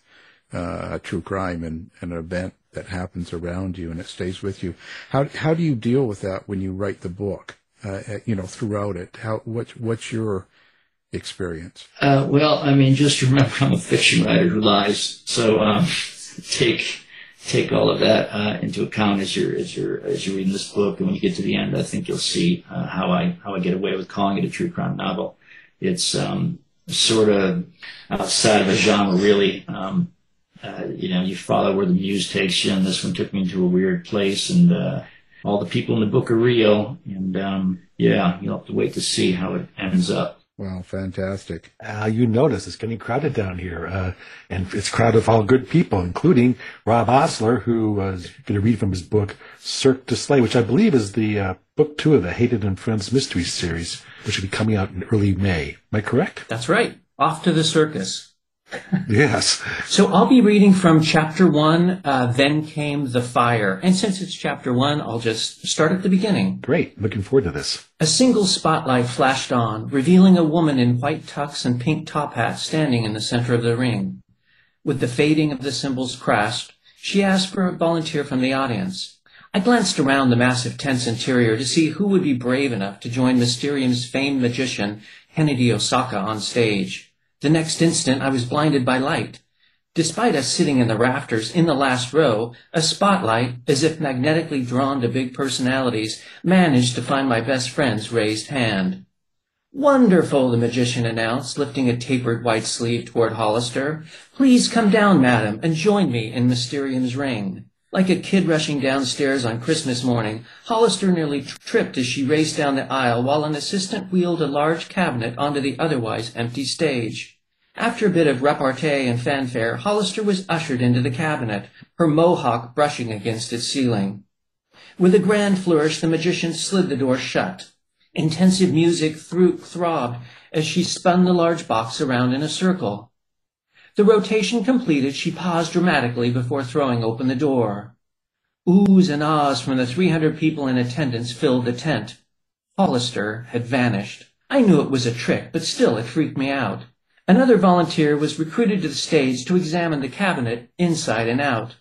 uh, true crime and, an event that happens around you and it stays with you. How how do you deal with that when you write the book? Uh, you know, throughout it, how what what's your experience? Uh, well, I mean, just remember I'm a fiction writer who lies, so um, (laughs) take take all of that uh, into account as you're as you're as you're reading this book, and when you get to the end, I think you'll see uh, how I how I get away with calling it a true crime novel. It's um, sort of outside of a genre, really. Um, uh, you know, you follow where the muse takes you, and this one took me into a weird place, and uh, all the people in the book are real, and um, yeah, you'll have to wait to see how it ends up. Wow, fantastic. Uh, you notice it's getting crowded down here, uh, and it's crowded with all good people, including Rob Osler, who is going to read from his book Cirque du Slay, which I believe is the uh, book two of the Hayden and Friends mystery series, which will be coming out in early May. Am I correct? That's right. Off to the circus. Yes. So I'll be reading from chapter one, uh, Then Came the Fire. And since it's chapter one, I'll just start at the beginning. Great. Looking forward to this. A single spotlight flashed on, revealing a woman in white tux and pink top hat standing in the center of the ring. With the fading of the cymbal's crest, she asked for a volunteer from the audience. I glanced around the massive tent's interior to see who would be brave enough to join Mysterium's famed magician, Kennedy Osaka, on stage. The next instant I was blinded by light. Despite us sitting in the rafters in the last row, a spotlight, as if magnetically drawn to big personalities, managed to find my best friend's raised hand. Wonderful, the magician announced, lifting a tapered white sleeve toward Hollister. Please come down, madam, and join me in Mysterium's ring. Like a kid rushing downstairs on Christmas morning, Hollister nearly tripped as she raced down the aisle while an assistant wheeled a large cabinet onto the otherwise empty stage. After a bit of repartee and fanfare, Hollister was ushered into the cabinet, her mohawk brushing against its ceiling. With a grand flourish, the magician slid the door shut. Intensive music thro- throbbed as she spun the large box around in a circle. The rotation completed, she paused dramatically before throwing open the door. Oohs and ahs from the 300 people in attendance filled the tent. Hollister had vanished. I knew it was a trick, but still it freaked me out. Another volunteer was recruited to the stage to examine the cabinet inside and out.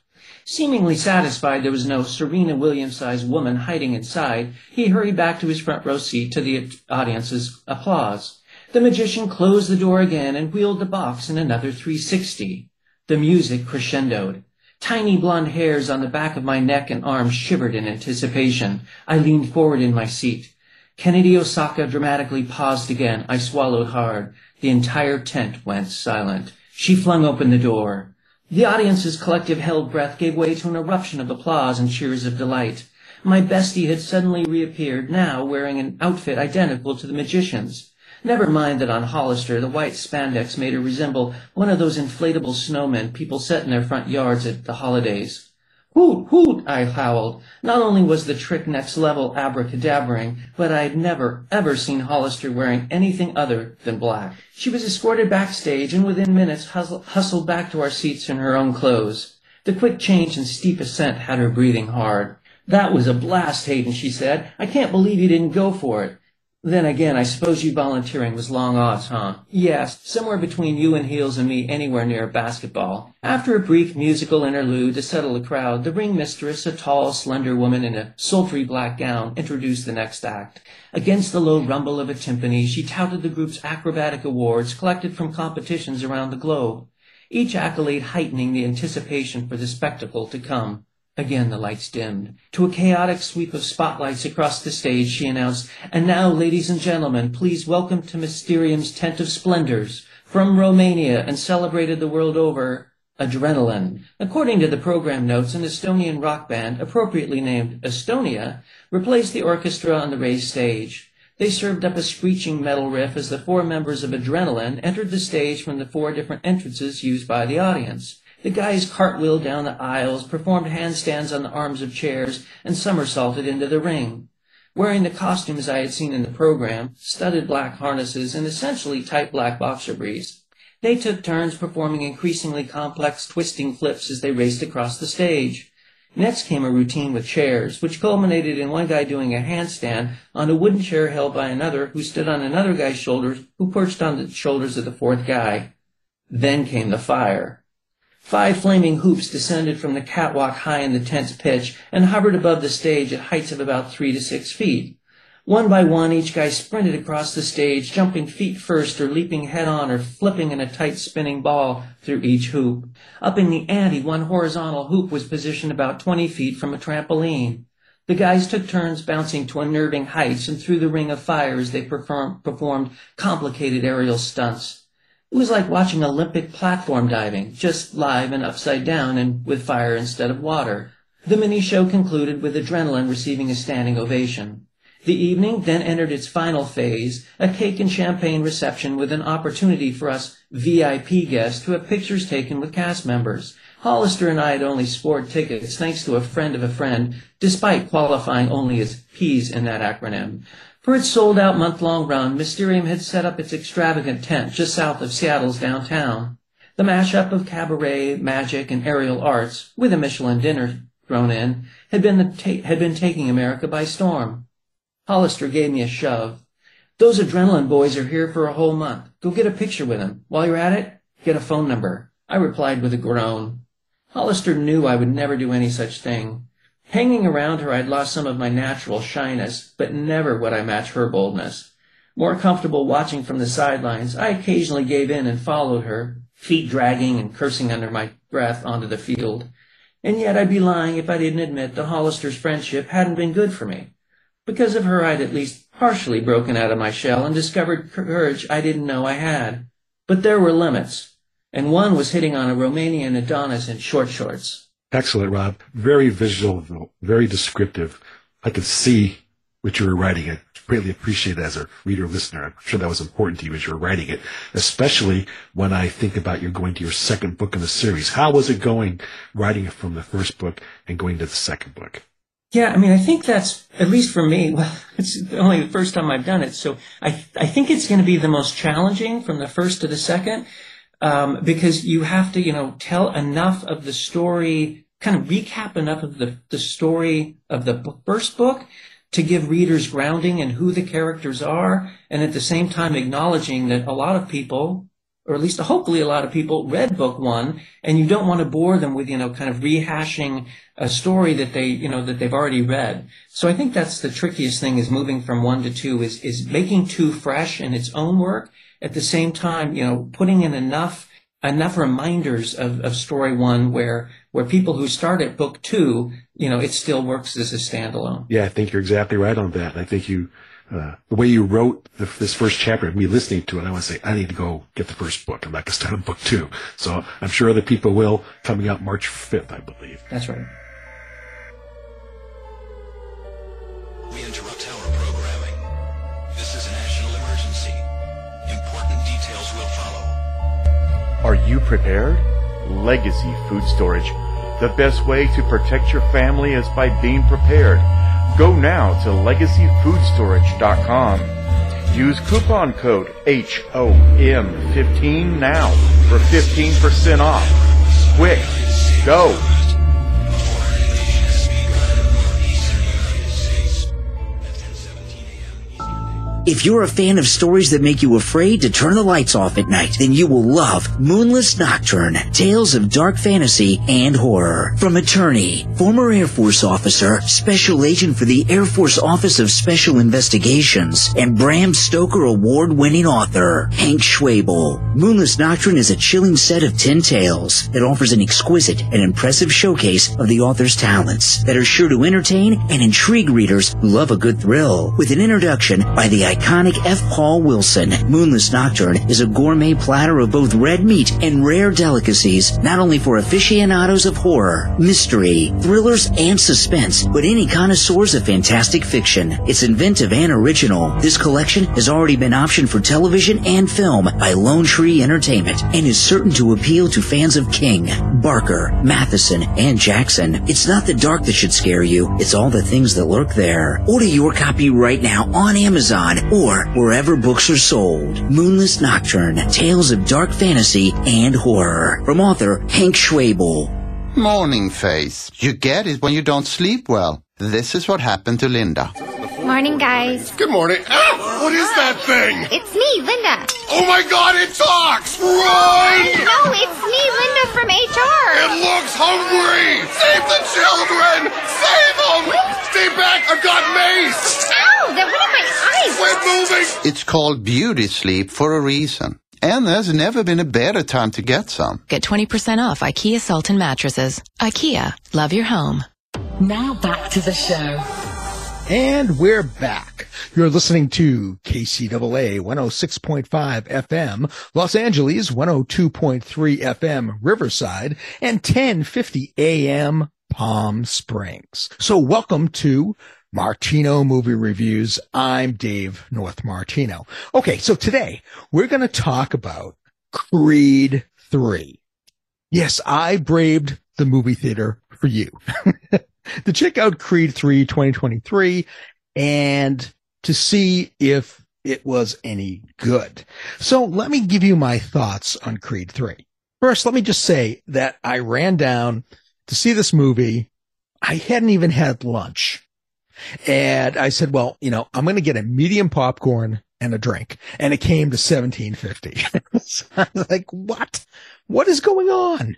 Seemingly satisfied there was no Serena Williams-sized woman hiding inside, he hurried back to his front row seat to the audience's applause. The magician closed the door again and wheeled the box in another 360. The music crescendoed. Tiny blonde hairs on the back of my neck and arms shivered in anticipation. I leaned forward in my seat. Kennedy Osaka dramatically paused again. I swallowed hard. The entire tent went silent. She flung open the door. The audience's collective held breath gave way to an eruption of applause and cheers of delight. My bestie had suddenly reappeared, now wearing an outfit identical to the magician's. Never mind that on Hollister the white spandex made her resemble one of those inflatable snowmen people set in their front yards at the holidays. Hoot, hoot, I howled. Not only was the trick next level abracadabraing, but I had never, ever seen Hollister wearing anything other than black. She was escorted backstage and within minutes hustle, hustled back to our seats in her own clothes. The quick change and steep ascent had her breathing hard. That was a blast, Hayden, she said. I can't believe you didn't go for it. Then again, I suppose you volunteering was long odds, huh? Yes, somewhere between you and Heels and me anywhere near a basketball. After a brief musical interlude to settle the crowd, the ring mistress, a tall, slender woman in a sultry black gown, introduced the next act. Against the low rumble of a timpani, she touted the group's acrobatic awards collected from competitions around the globe, each accolade heightening the anticipation for the spectacle to come. Again the lights dimmed. To a chaotic sweep of spotlights across the stage, she announced, And now, ladies and gentlemen, please welcome to Mysterium's Tent of Splendors, from Romania and celebrated the world over, Adrenaline. According to the program notes, an Estonian rock band, appropriately named Estonia, replaced the orchestra on the raised stage. They served up a screeching metal riff as the four members of Adrenaline entered the stage from the four different entrances used by the audience. The guys cartwheeled down the aisles, performed handstands on the arms of chairs, and somersaulted into the ring. Wearing the costumes I had seen in the program, studded black harnesses, and essentially tight black boxer briefs, they took turns performing increasingly complex twisting flips as they raced across the stage. Next came a routine with chairs, which culminated in one guy doing a handstand on a wooden chair held by another who stood on another guy's shoulders who perched on the shoulders of the fourth guy. Then came the fire. Five flaming hoops descended from the catwalk high in the tent's pitch and hovered above the stage at heights of about three to six feet. One by one, each guy sprinted across the stage, jumping feet first or leaping head on or flipping in a tight spinning ball through each hoop. Up in the ante, one horizontal hoop was positioned about 20 feet from a trampoline. The guys took turns bouncing to unnerving heights and through the ring of fire as they perform, performed complicated aerial stunts. It was like watching Olympic platform diving, just live and upside down and with fire instead of water. The mini show concluded with Adrenaline receiving a standing ovation. The evening then entered its final phase, a cake and champagne reception with an opportunity for us VIP guests to have pictures taken with cast members. Hollister and I had only scored tickets thanks to a friend of a friend, despite qualifying only as P's in that acronym. For its sold-out month-long run, Mysterium had set up its extravagant tent just south of Seattle's downtown. The mashup of cabaret, magic, and aerial arts, with a Michelin dinner thrown in, had been, ta- had been taking America by storm. Hollister gave me a shove. Those adrenaline boys are here for a whole month. Go get a picture with them. While you're at it, get a phone number. I replied with a groan. Hollister knew I would never do any such thing. Hanging around her, I'd lost some of my natural shyness, but never would I match her boldness. More comfortable watching from the sidelines, I occasionally gave in and followed her, feet dragging and cursing under my breath onto the field. And yet I'd be lying if I didn't admit the Hollister's friendship hadn't been good for me. Because of her, I'd at least partially broken out of my shell and discovered courage I didn't know I had. But there were limits, and one was hitting on a Romanian Adonis in short shorts. Excellent, Rob. Very visual, very descriptive. I could see what you were writing. I greatly appreciate it as a reader listener. I'm sure that was important to you as you were writing it, especially when I think about you going to your second book in the series. How was it going writing it from the first book and going to the second book? Yeah, I mean, I think that's, at least for me, (laughs) well, it's only the first time I've done it. So I, I think it's going to be the most challenging from the first to the second, um, because you have to, you know, tell enough of the story, kind of recap enough of the, the story of the first book to give readers grounding in who the characters are, and at the same time acknowledging that a lot of people, or at least hopefully a lot of people, read book one, and you don't want to bore them with, you know, kind of rehashing a story that they, you know, that they've already read. So I think that's the trickiest thing is moving from one to two is, is making two fresh in its own work. At the same time, you know, putting in enough, enough reminders of, of story one where, where people who start at book two, you know, it still works as a standalone. Yeah, I think you're exactly right on that. I think you, uh, the way you wrote the, this first chapter, me listening to it, I want to say, I need to go get the first book. I'm not going to start on book two. So I'm sure other people will coming out March 5th, I believe. That's right. Are you prepared? Legacy Food Storage. The best way to protect your family is by being prepared. Go now to legacyfoodstorage.com. Use coupon code HOM15 now for 15% off. Quick, go! If you're a fan of stories that make you afraid to turn the lights off at night, then you will love Moonless Nocturne, Tales of Dark Fantasy and Horror. From attorney, former Air Force officer, special agent for the Air Force Office of Special Investigations, and Bram Stoker award-winning author, Hank Schwaeble. Moonless Nocturne is a chilling set of 10 tales that offers an exquisite and impressive showcase of the author's talents that are sure to entertain and intrigue readers who love a good thrill. With an introduction by the iconic F. Paul Wilson, Moonless Nocturne is a gourmet platter of both red meat and rare delicacies, not only for aficionados of horror, mystery, thrillers, and suspense, but any connoisseurs of fantastic fiction. It's inventive and original. This collection has already been optioned for television and film by Lone Tree Entertainment and is certain to appeal to fans of King, Barker, Matheson, and Jackson. It's not the dark that should scare you, it's all the things that lurk there. Order your copy right now on Amazon or wherever books are sold. Moonless Nocturne, Tales of Dark Fantasy and Horror. From author Hank Schwaeble. Morning face. You get it when you don't sleep well. This is what happened to Linda. Morning, guys. Good morning. Ah, what is that thing? It's me, Linda. Oh my god, it talks! Run! No, it's me, Linda from HR. It looks hungry! Save the children! Save them! Stay back, I've got mace! Oh, Ow, that went in my eyes. Quit moving! It's called beauty sleep for a reason. And there's never been a better time to get some. Get 20% off IKEA Sultan mattresses. IKEA, love your home. Now back to the show. And we're back. You're listening to KCAA 106.5 FM, Los Angeles 102.3 FM, Riverside, and 1050 AM, Palm Springs. So welcome to Martino Movie Reviews. I'm Dave North Martino. Okay, so today we're going to talk about Creed 3. Yes, I braved the movie theater for you (laughs) to check out Creed 3 2023 and to see if it was any good. So let me give you my thoughts on Creed 3. First, let me just say that I ran down to see this movie. I hadn't even had lunch. And I said, well, you know, I'm going to get a medium popcorn and a drink. And it came to 1750. (laughs) so I was like, what? What is going on?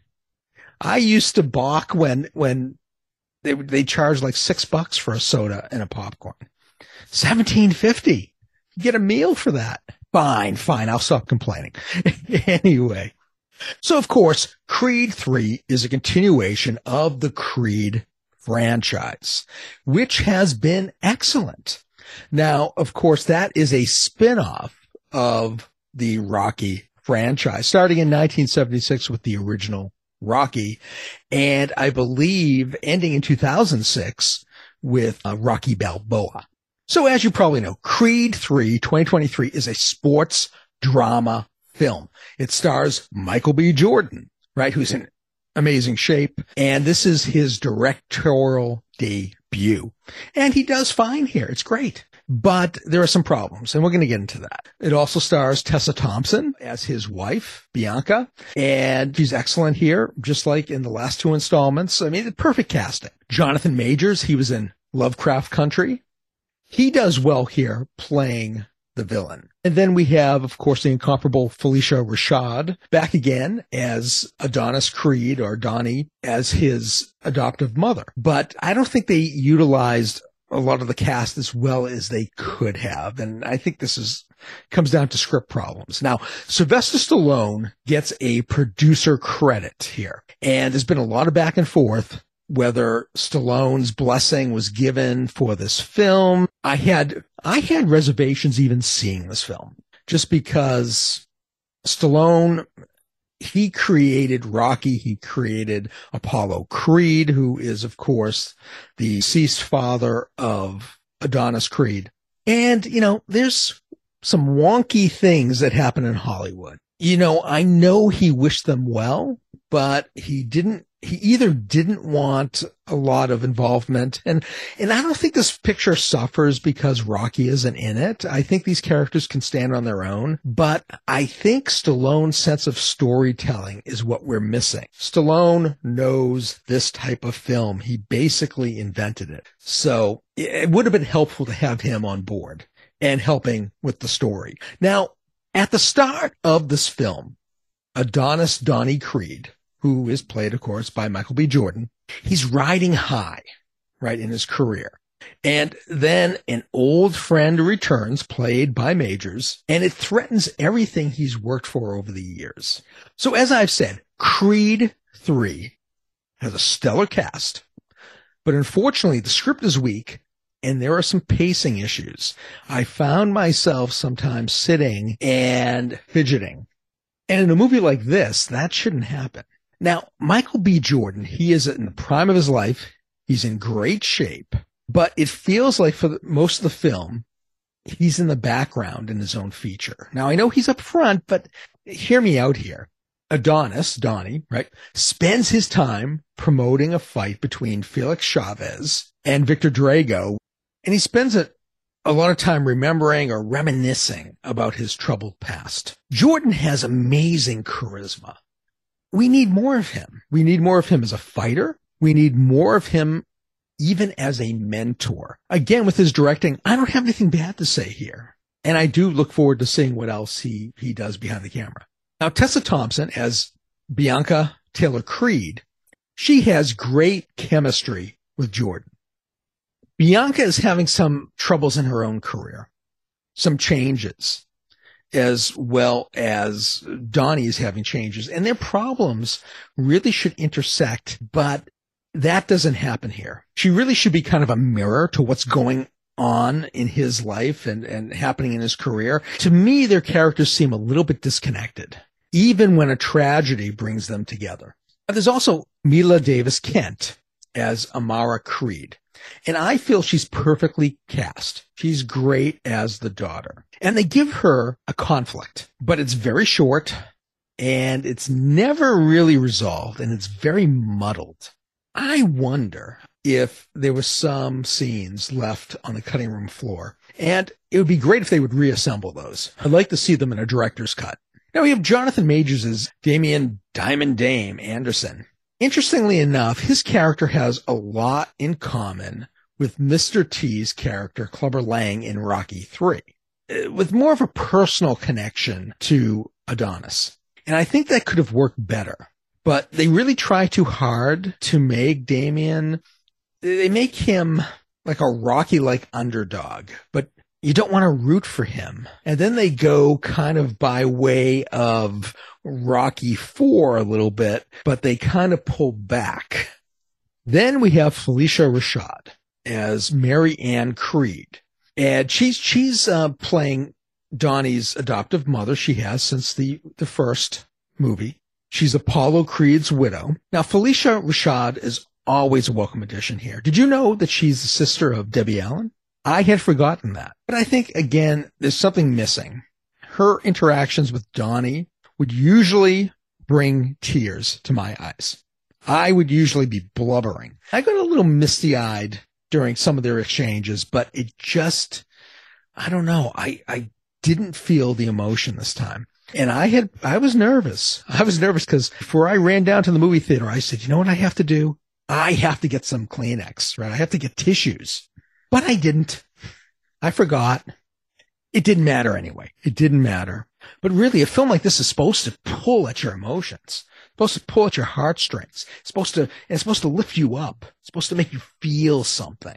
I used to balk when, when they, they charge like six bucks for a soda and a popcorn. 1750. You get a meal for that. Fine, fine. I'll stop complaining. (laughs) anyway. So of course, Creed 3 is a continuation of the Creed franchise, which has been excellent. Now, of course, that is a spin-off of the Rocky franchise, starting in 1976 with the original Rocky, and I believe ending in 2006 with uh, Rocky Balboa. So as you probably know, Creed 3 2023 is a sports drama film. It stars Michael B. Jordan, right? Who's in amazing shape. And this is his directorial debut. And he does fine here. It's great. But there are some problems, and we're going to get into that. It also stars Tessa Thompson as his wife, Bianca, and she's excellent here, just like in the last two installments. I mean, perfect casting. Jonathan Majors, he was in Lovecraft Country. He does well here playing the villain. And then we have, of course, the incomparable Phylicia Rashad back again as Adonis Creed or Donnie as his adoptive mother. But I don't think they utilized a lot of the cast as well as they could have. And I think this is comes down to script problems. Now, Sylvester Stallone gets a producer credit here. And there's been a lot of back and forth whether Stallone's blessing was given for this film. I had, I had reservations even seeing this film just because Stallone, he created Rocky. He created Apollo Creed, who is, of course, the deceased father of Adonis Creed. And, you know, there's some wonky things that happen in Hollywood. You know, I know he wished them well, but he didn't he either didn't want a lot of involvement and and I don't think this picture suffers because Rocky isn't in it. I think these characters can stand on their own, but I think Stallone's sense of storytelling is what we're missing. Stallone knows this type of film. He basically invented it. So it would have been helpful to have him on board and helping with the story. Now, at the start of this film, Adonis Donnie Creed who is played, of course, by Michael B. Jordan. He's riding high, right, in his career. And then an old friend returns, played by Majors, and it threatens everything he's worked for over the years. So as I've said, Creed 3 has a stellar cast, but unfortunately the script is weak and there are some pacing issues. I found myself sometimes sitting and fidgeting. And in a movie like this, that shouldn't happen. Now, Michael B. Jordan, he is in the prime of his life. He's in great shape, but it feels like for the, most of the film, he's in the background in his own feature. Now, I know he's up front, but hear me out here. Adonis, Donnie, right, spends his time promoting a fight between Felix Chavez and Victor Drago, and he spends a, a lot of time remembering or reminiscing about his troubled past. Jordan has amazing charisma we need more of him. We need more of him as a fighter. We need more of him even as a mentor. Again, with his directing, I don't have anything bad to say here. And I do look forward to seeing what else he, he does behind the camera. Now, Tessa Thompson as Bianca Taylor Creed, she has great chemistry with Jordan. Bianca is having some troubles in her own career, some changes as well as Donnie is having changes and their problems really should intersect, but that doesn't happen here. She really should be kind of a mirror to what's going on in his life and, and happening in his career. To me, their characters seem a little bit disconnected, even when a tragedy brings them together. There's also Mila Davis Kent as Amara Creed. And I feel she's perfectly cast. She's great as the daughter. And they give her a conflict, but it's very short and it's never really resolved and it's very muddled. I wonder if there were some scenes left on the cutting room floor. And it would be great if they would reassemble those. I'd like to see them in a director's cut. Now we have Jonathan Majors as Damien Diamond Dame Anderson. Interestingly enough, his character has a lot in common with Mr. T's character, Clubber Lang, in Rocky 3, uh, with more of a personal connection to Adonis. And I think that could have worked better. But they really try too hard to make Damien, they make him like a Rocky like underdog, but you don't want to root for him. And then they go kind of by way of Rocky 4 a little bit, but they kind of pull back. Then we have Phylicia Rashad as Mary Ann Creed. And she's, she's, uh, playing Donnie's adoptive mother. She has since the, the first movie. She's Apollo Creed's widow. Now, Phylicia Rashad is always a welcome addition here. Did you know that she's the sister of Debbie Allen? I had forgotten that. But I think, again, there's something missing. Her interactions with Donnie would usually bring tears to my eyes. I would usually be blubbering. I got a little misty eyed during some of their exchanges, but it just, I don't know. I, I didn't feel the emotion this time. And I had, I was nervous. I was nervous because before I ran down to the movie theater, I said, you know what I have to do? I have to get some Kleenex, right? I have to get tissues, but I didn't. I forgot. It didn't matter anyway. It didn't matter. But really, a film like this is supposed to pull at your emotions. It's supposed to pull at your heartstrings. It's supposed to, it's supposed to lift you up. It's supposed to make you feel something.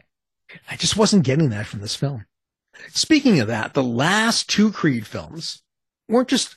I just wasn't getting that from this film. Speaking of that, the last two Creed films weren't just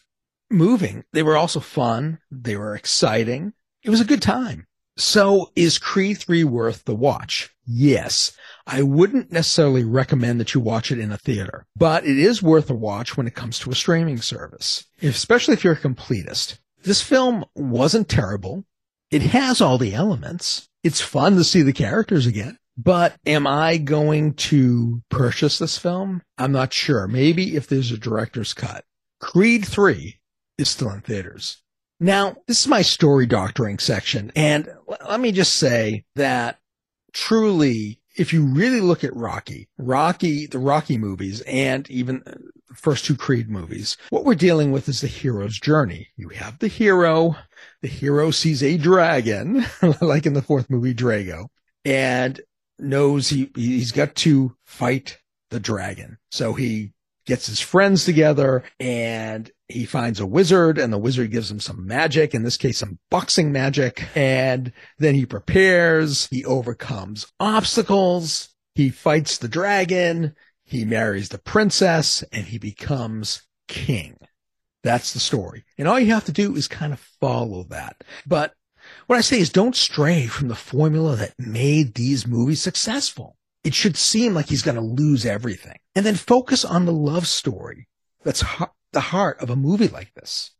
moving. They were also fun. They were exciting. It was a good time. So is Creed 3 worth the watch? Yes. I wouldn't necessarily recommend that you watch it in a theater, but it is worth a watch when it comes to a streaming service, especially if you're a completist. This film wasn't terrible. It has all the elements. It's fun to see the characters again. But am I going to purchase this film? I'm not sure. Maybe if there's a director's cut. Creed 3 is still in theaters. Now, this is my story doctoring section. And let me just say that truly, if you really look at Rocky, Rocky, the Rocky movies, and even uh, the first two Creed movies, what we're dealing with is the hero's journey. You have the hero. The hero sees a dragon, (laughs) like in the fourth movie, Drago, and knows he, he's got to fight the dragon. So he gets his friends together and he finds a wizard and the wizard gives him some magic, in this case, some boxing magic. And then he prepares, he overcomes obstacles, he fights the dragon, he marries the princess and he becomes king. That's the story. And all you have to do is kind of follow that. But what I say is don't stray from the formula that made these movies successful. It should seem like he's going to lose everything and then focus on the love story. That's the heart of a movie like this.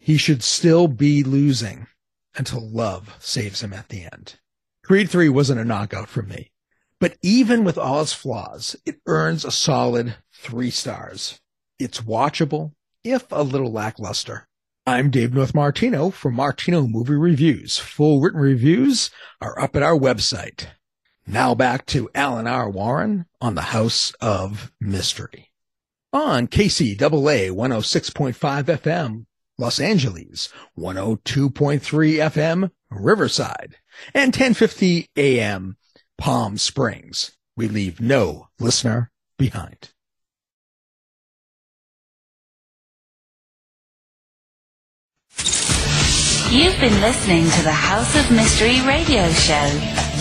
He should still be losing until love saves him at the end. Creed 3 wasn't a knockout for me, but even with all its flaws, it earns a solid three stars. It's watchable, if a little lackluster. I'm Dave North Martino from Martino Movie Reviews. Full written reviews are up at our website. Now back to Alan R. Warren on the House of Mystery. On KCAA 106.5 FM, Los Angeles, 102.3 FM, Riverside, and 1050 AM, Palm Springs. We leave no listener behind. You've been listening to the House of Mystery radio show.